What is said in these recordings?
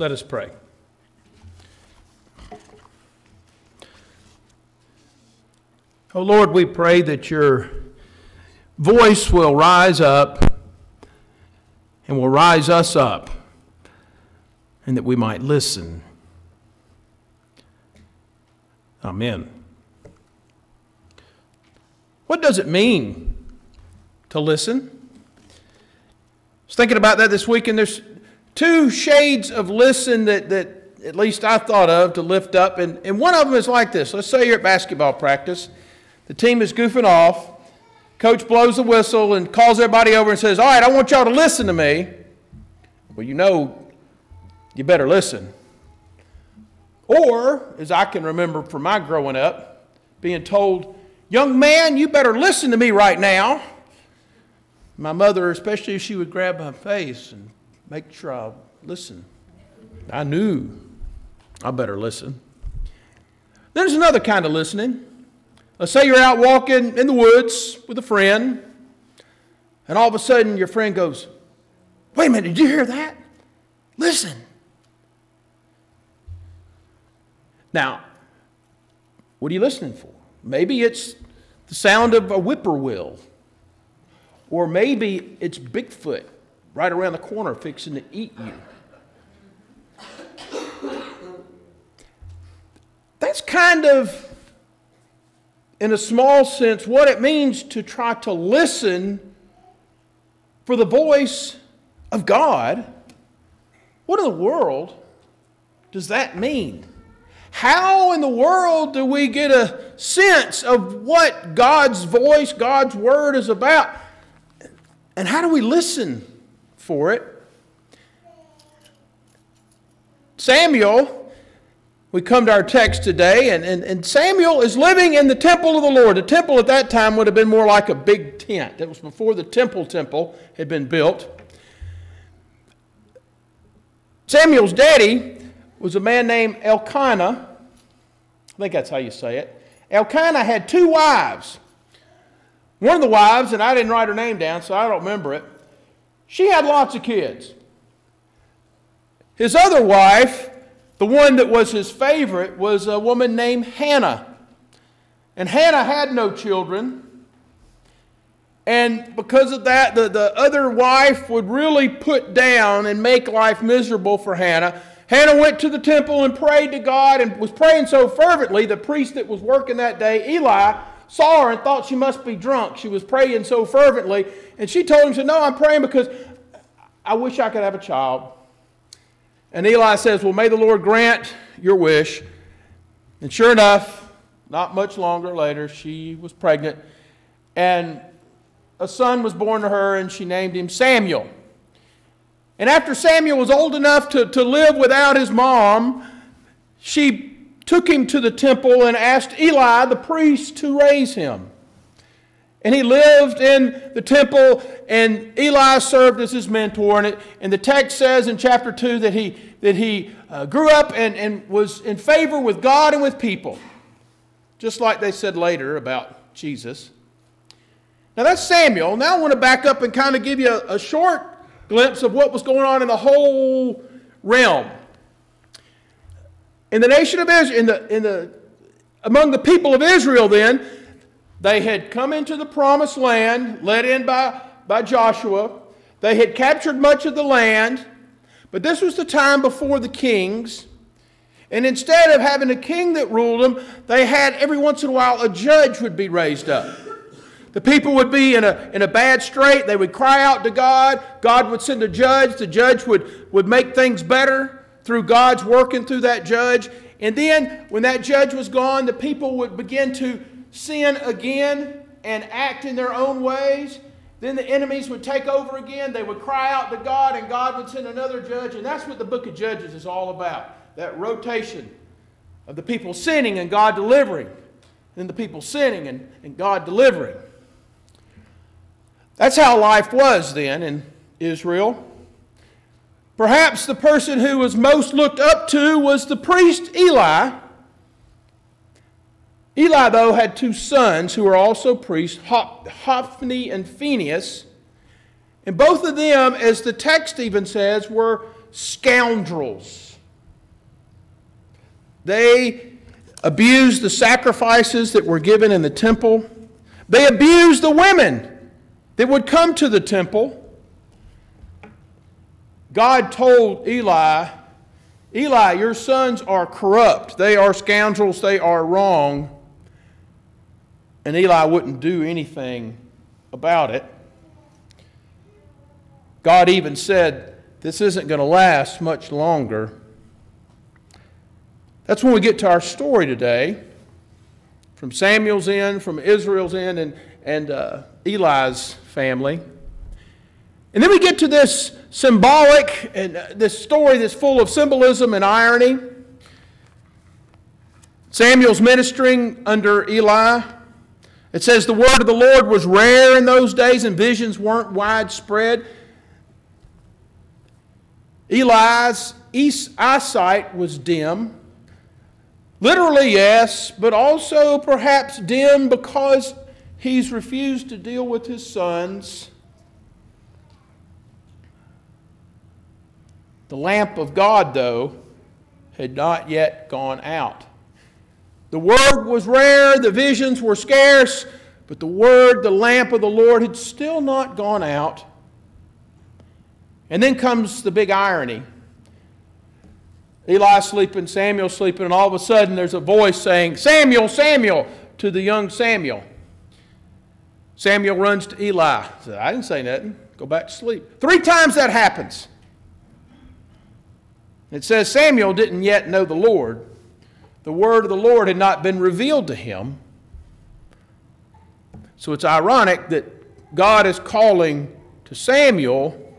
Let us pray. Oh Lord, we pray that your voice will rise up and will rise us up, and that we might listen. Amen. What does it mean to listen? I was thinking about that this week, and there's two shades of listen that, that at least I thought of to lift up, and, and one of them is like this. Let's say you're at basketball practice, the team is goofing off, Coach blows the whistle and calls everybody over and says, All right, I want y'all to listen to me. Well, you know, you better listen. Or, as I can remember from my growing up, being told, Young man, you better listen to me right now. My mother, especially if she would grab my face and make sure I listen, I knew I better listen. There's another kind of listening. Let's say you're out walking in the woods with a friend, and all of a sudden your friend goes, Wait a minute, did you hear that? Listen. Now, what are you listening for? Maybe it's the sound of a whippoorwill, or maybe it's Bigfoot right around the corner fixing to eat you. That's kind of in a small sense, what it means to try to listen for the voice of God. What in the world does that mean? How in the world do we get a sense of what God's voice, God's word is about? And how do we listen for it? Samuel we come to our text today, and, and, and Samuel is living in the temple of the Lord. The temple at that time would have been more like a big tent. That was before the temple temple had been built. Samuel's daddy was a man named Elkanah. I think that's how you say it. Elkanah had two wives. One of the wives, and I didn't write her name down, so I don't remember it, she had lots of kids. His other wife the one that was his favorite was a woman named Hannah. And Hannah had no children. And because of that, the, the other wife would really put down and make life miserable for Hannah. Hannah went to the temple and prayed to God and was praying so fervently, the priest that was working that day, Eli, saw her and thought she must be drunk. She was praying so fervently. And she told him, said, No, I'm praying because I wish I could have a child. And Eli says, Well, may the Lord grant your wish. And sure enough, not much longer later, she was pregnant. And a son was born to her, and she named him Samuel. And after Samuel was old enough to, to live without his mom, she took him to the temple and asked Eli, the priest, to raise him. And he lived in the temple, and Eli served as his mentor. And, it, and the text says in chapter 2 that he, that he uh, grew up and, and was in favor with God and with people, just like they said later about Jesus. Now that's Samuel. Now I want to back up and kind of give you a, a short glimpse of what was going on in the whole realm. In the nation of Israel, in the, in the, among the people of Israel, then, they had come into the promised land, led in by, by Joshua. They had captured much of the land, but this was the time before the kings. And instead of having a king that ruled them, they had every once in a while a judge would be raised up. The people would be in a, in a bad strait. They would cry out to God. God would send a judge. The judge would, would make things better through God's working through that judge. And then, when that judge was gone, the people would begin to sin again and act in their own ways, then the enemies would take over again. They would cry out to God, and God would send another judge. And that's what the book of Judges is all about that rotation of the people sinning and God delivering, then the people sinning and, and God delivering. That's how life was then in Israel. Perhaps the person who was most looked up to was the priest Eli Eli, though, had two sons who were also priests, Hophni and Phinehas. And both of them, as the text even says, were scoundrels. They abused the sacrifices that were given in the temple. They abused the women that would come to the temple. God told Eli, Eli, your sons are corrupt. They are scoundrels. They are wrong. And Eli wouldn't do anything about it. God even said, This isn't going to last much longer. That's when we get to our story today from Samuel's end, from Israel's end, and, and uh, Eli's family. And then we get to this symbolic and uh, this story that's full of symbolism and irony. Samuel's ministering under Eli. It says the word of the Lord was rare in those days and visions weren't widespread. Eli's eyesight was dim. Literally, yes, but also perhaps dim because he's refused to deal with his sons. The lamp of God, though, had not yet gone out. The word was rare, the visions were scarce, but the word, the lamp of the Lord, had still not gone out. And then comes the big irony. Eli sleeping, Samuel sleeping, and all of a sudden there's a voice saying, Samuel, Samuel, to the young Samuel. Samuel runs to Eli. Says, I didn't say nothing. Go back to sleep. Three times that happens. It says Samuel didn't yet know the Lord, the word of the Lord had not been revealed to him. So it's ironic that God is calling to Samuel,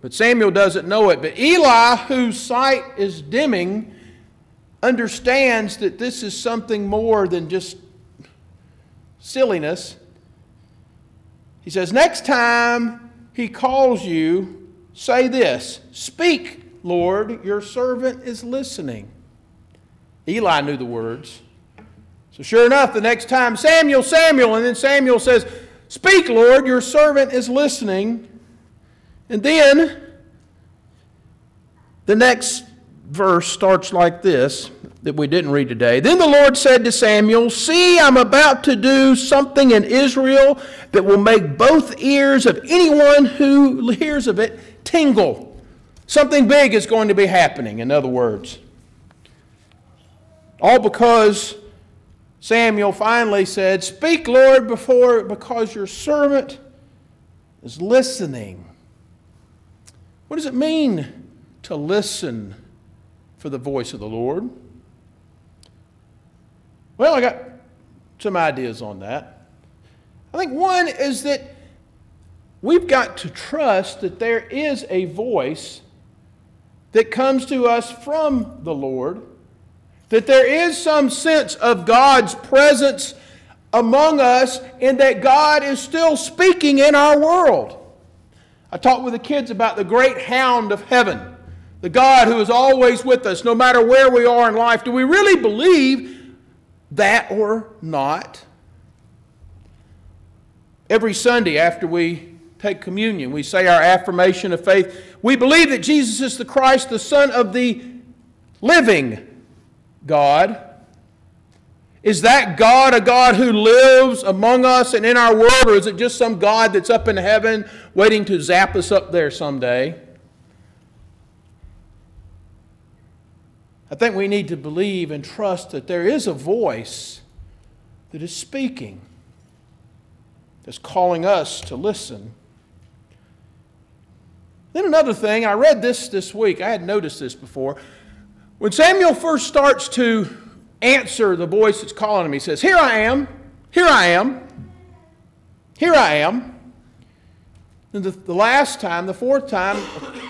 but Samuel doesn't know it. But Eli, whose sight is dimming, understands that this is something more than just silliness. He says, Next time he calls you, say this Speak, Lord, your servant is listening. Eli knew the words. So, sure enough, the next time, Samuel, Samuel, and then Samuel says, Speak, Lord, your servant is listening. And then the next verse starts like this that we didn't read today. Then the Lord said to Samuel, See, I'm about to do something in Israel that will make both ears of anyone who hears of it tingle. Something big is going to be happening, in other words. All because Samuel finally said, Speak, Lord, before because your servant is listening. What does it mean to listen for the voice of the Lord? Well, I got some ideas on that. I think one is that we've got to trust that there is a voice that comes to us from the Lord that there is some sense of God's presence among us and that God is still speaking in our world. I talked with the kids about the great hound of heaven, the God who is always with us no matter where we are in life. Do we really believe that or not? Every Sunday after we take communion, we say our affirmation of faith. We believe that Jesus is the Christ, the Son of the living God? Is that God a God who lives among us and in our world, or is it just some God that's up in heaven waiting to zap us up there someday? I think we need to believe and trust that there is a voice that is speaking, that's calling us to listen. Then another thing, I read this this week. I had noticed this before. When Samuel first starts to answer the voice that's calling him, he says, Here I am, here I am, here I am. And the, the last time, the fourth time,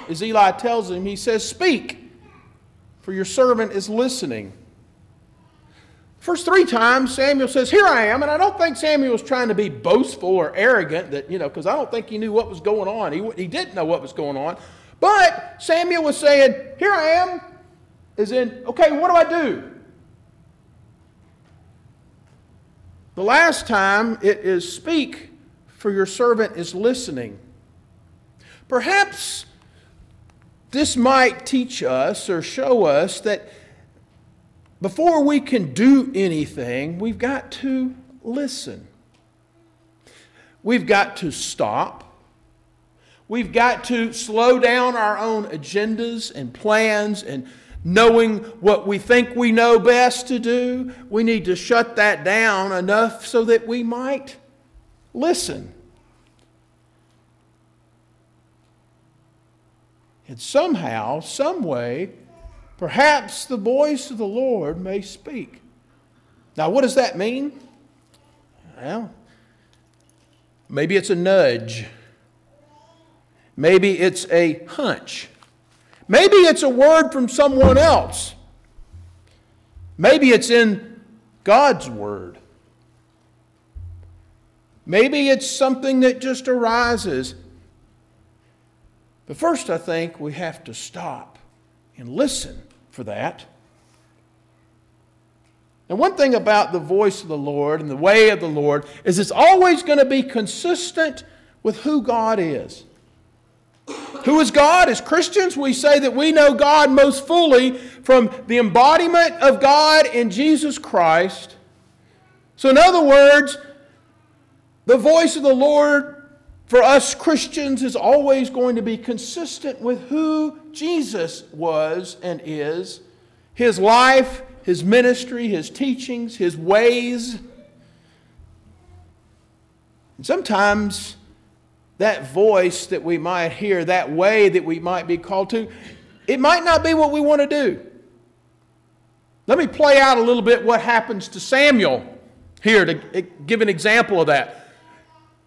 as Eli tells him, he says, Speak, for your servant is listening. First three times, Samuel says, Here I am. And I don't think Samuel was trying to be boastful or arrogant, that, you know, because I don't think he knew what was going on. He, he didn't know what was going on. But Samuel was saying, Here I am is in, okay, what do I do? The last time it is speak, for your servant is listening. perhaps this might teach us or show us that before we can do anything, we've got to listen. We've got to stop. We've got to slow down our own agendas and plans and knowing what we think we know best to do. We need to shut that down enough so that we might listen. And somehow, some way, perhaps the voice of the Lord may speak. Now, what does that mean? Well, maybe it's a nudge. Maybe it's a hunch. Maybe it's a word from someone else. Maybe it's in God's word. Maybe it's something that just arises. But first, I think we have to stop and listen for that. And one thing about the voice of the Lord and the way of the Lord is it's always going to be consistent with who God is. Who is God? As Christians, we say that we know God most fully from the embodiment of God in Jesus Christ. So, in other words, the voice of the Lord for us Christians is always going to be consistent with who Jesus was and is, his life, his ministry, his teachings, his ways. And sometimes that voice that we might hear, that way that we might be called to, it might not be what we want to do. Let me play out a little bit what happens to Samuel here to eh, give an example of that.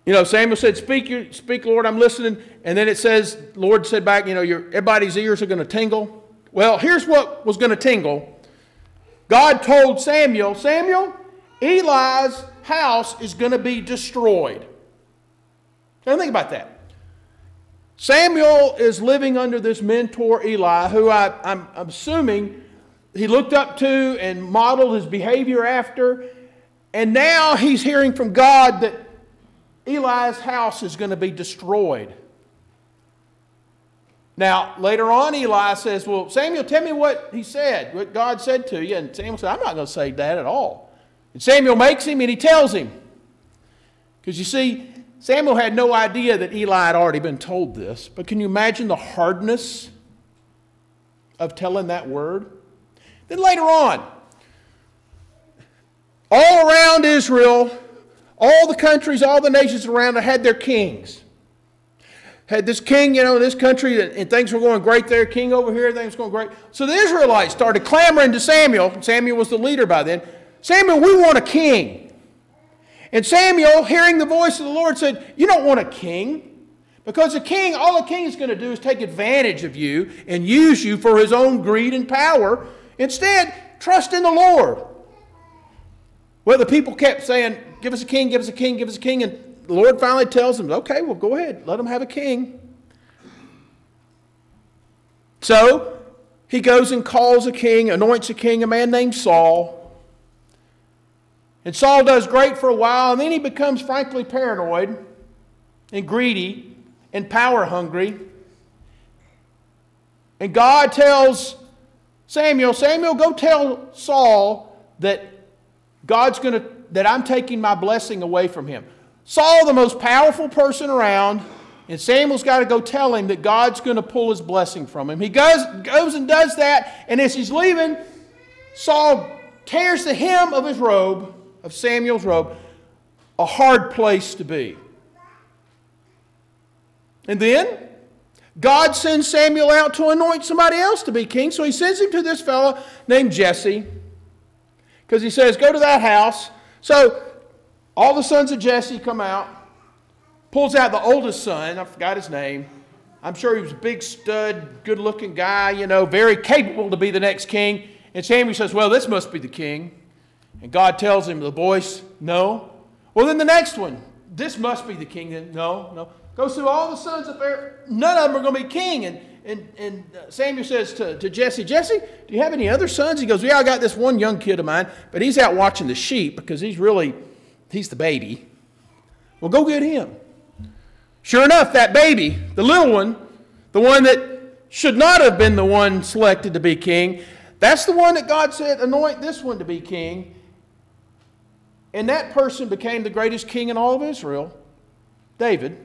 You know, Samuel said, Speak, speak, Lord, I'm listening. And then it says, Lord said back, You know, your, everybody's ears are going to tingle. Well, here's what was going to tingle God told Samuel, Samuel, Eli's house is going to be destroyed. Now think about that. Samuel is living under this mentor Eli, who I, I'm assuming he looked up to and modeled his behavior after. And now he's hearing from God that Eli's house is going to be destroyed. Now, later on, Eli says, Well, Samuel, tell me what he said, what God said to you. And Samuel said, I'm not going to say that at all. And Samuel makes him and he tells him. Because you see, Samuel had no idea that Eli had already been told this, but can you imagine the hardness of telling that word? Then later on, all around Israel, all the countries, all the nations around had their kings. Had this king, you know, in this country, and things were going great there, king over here, things going great. So the Israelites started clamoring to Samuel. Samuel was the leader by then. Samuel, we want a king. And Samuel, hearing the voice of the Lord, said, You don't want a king. Because a king, all a king is going to do is take advantage of you and use you for his own greed and power. Instead, trust in the Lord. Well, the people kept saying, Give us a king, give us a king, give us a king. And the Lord finally tells them, Okay, well, go ahead, let them have a king. So he goes and calls a king, anoints a king, a man named Saul. And Saul does great for a while, and then he becomes frankly paranoid and greedy and power hungry. And God tells Samuel, Samuel, go tell Saul that God's going to, that I'm taking my blessing away from him. Saul, the most powerful person around, and Samuel's got to go tell him that God's going to pull his blessing from him. He goes, goes and does that, and as he's leaving, Saul tears the hem of his robe of Samuel's robe, a hard place to be. And then God sends Samuel out to anoint somebody else to be king. So he sends him to this fellow named Jesse because he says, Go to that house. So all the sons of Jesse come out, pulls out the oldest son. I forgot his name. I'm sure he was a big stud, good looking guy, you know, very capable to be the next king. And Samuel says, Well, this must be the king. And God tells him, the voice, no. Well, then the next one, this must be the king. Then, no, no. Goes through all the sons of Aaron. None of them are going to be king. And, and, and uh, Samuel says to, to Jesse, Jesse, do you have any other sons? He goes, Yeah, I got this one young kid of mine, but he's out watching the sheep because he's really, he's the baby. Well, go get him. Sure enough, that baby, the little one, the one that should not have been the one selected to be king, that's the one that God said, anoint this one to be king. And that person became the greatest king in all of Israel, David.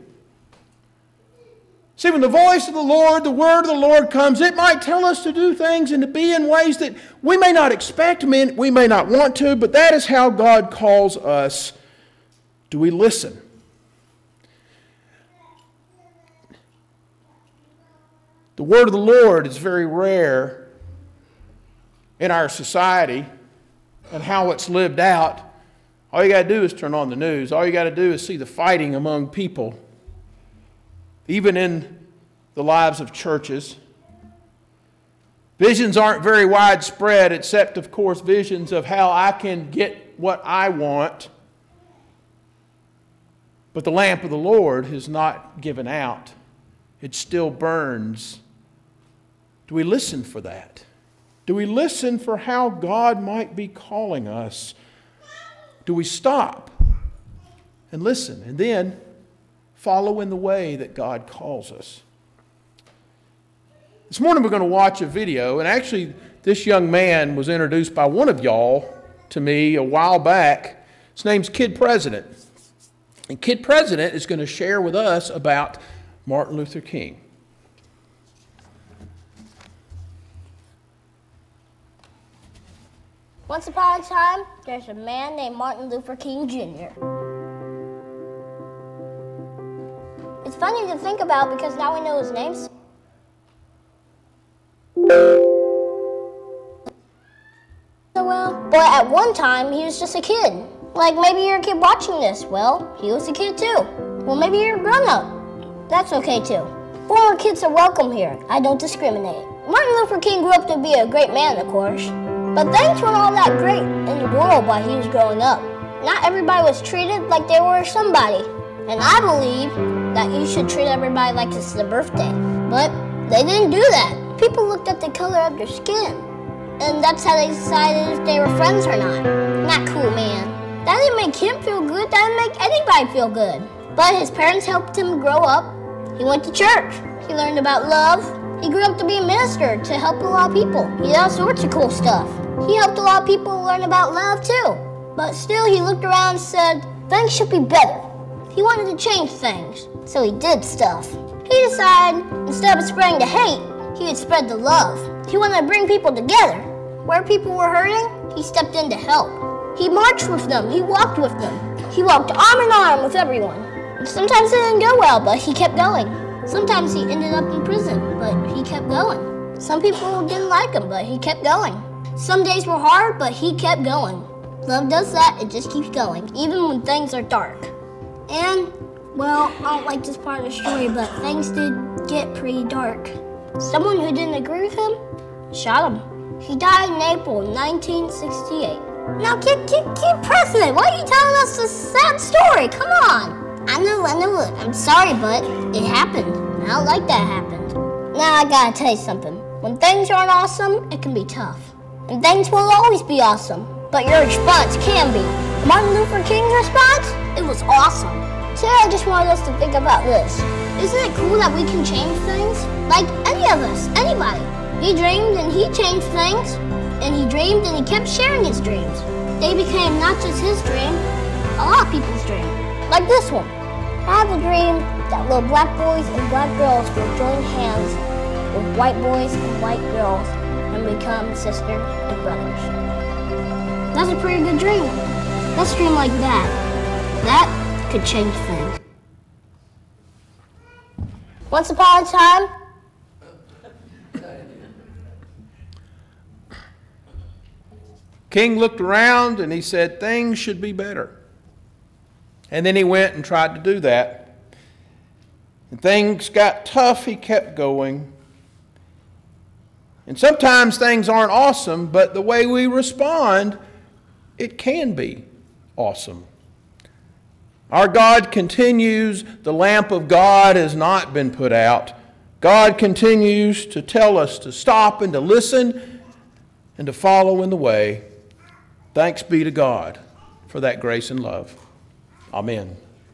See, when the voice of the Lord, the word of the Lord comes, it might tell us to do things and to be in ways that we may not expect, men. we may not want to, but that is how God calls us. Do we listen? The word of the Lord is very rare in our society and how it's lived out. All you got to do is turn on the news. All you got to do is see the fighting among people, even in the lives of churches. Visions aren't very widespread, except, of course, visions of how I can get what I want. But the lamp of the Lord is not given out, it still burns do we listen for that? Do we listen for how God might be calling us? Do we stop and listen and then follow in the way that God calls us? This morning we're going to watch a video, and actually, this young man was introduced by one of y'all to me a while back. His name's Kid President. And Kid President is going to share with us about Martin Luther King. Once upon a time, there's a man named Martin Luther King Jr. It's funny to think about because now we know his names. So well, but at one time he was just a kid. Like maybe you're a kid watching this. Well, he was a kid too. Well, maybe you're a grown up. That's okay too. Former kids are welcome here. I don't discriminate. Martin Luther King grew up to be a great man, of course. But things weren't all that great in the world while he was growing up. Not everybody was treated like they were somebody. And I believe that you should treat everybody like it's their birthday. But they didn't do that. People looked at the color of their skin. And that's how they decided if they were friends or not. Not cool, man. That didn't make him feel good. That didn't make anybody feel good. But his parents helped him grow up. He went to church. He learned about love. He grew up to be a minister to help a lot of people. He did all sorts of cool stuff. He helped a lot of people learn about love too. But still, he looked around and said, things should be better. He wanted to change things, so he did stuff. He decided instead of spreading the hate, he would spread the love. He wanted to bring people together. Where people were hurting, he stepped in to help. He marched with them, he walked with them. He walked arm in arm with everyone. Sometimes it didn't go well, but he kept going. Sometimes he ended up in prison, but he kept going. Some people didn't like him, but he kept going. Some days were hard, but he kept going. Love does that, it just keeps going, even when things are dark. And, well, I don't like this part of the story, but things did get pretty dark. Someone who didn't agree with him shot him. He died in April 1968. Now, keep, keep, keep pressing it. Why are you telling us this sad story? Come on. I know, I know. I'm sorry, but it happened. I don't like that happened. Now, I gotta tell you something. When things aren't awesome, it can be tough and things will always be awesome. But your response can be. Martin Luther King's response? It was awesome. I just wanted us to think about this. Isn't it cool that we can change things? Like any of us, anybody. He dreamed and he changed things. And he dreamed and he kept sharing his dreams. They became not just his dream, a lot of people's dream. Like this one. I have a dream that little black boys and black girls will join hands with white boys and white girls and become sisters and brothers. That's a pretty good dream. Let's dream like that. That could change things. Once upon a time, King looked around and he said, Things should be better. And then he went and tried to do that. And things got tough, he kept going. And sometimes things aren't awesome, but the way we respond, it can be awesome. Our God continues, the lamp of God has not been put out. God continues to tell us to stop and to listen and to follow in the way. Thanks be to God for that grace and love. Amen.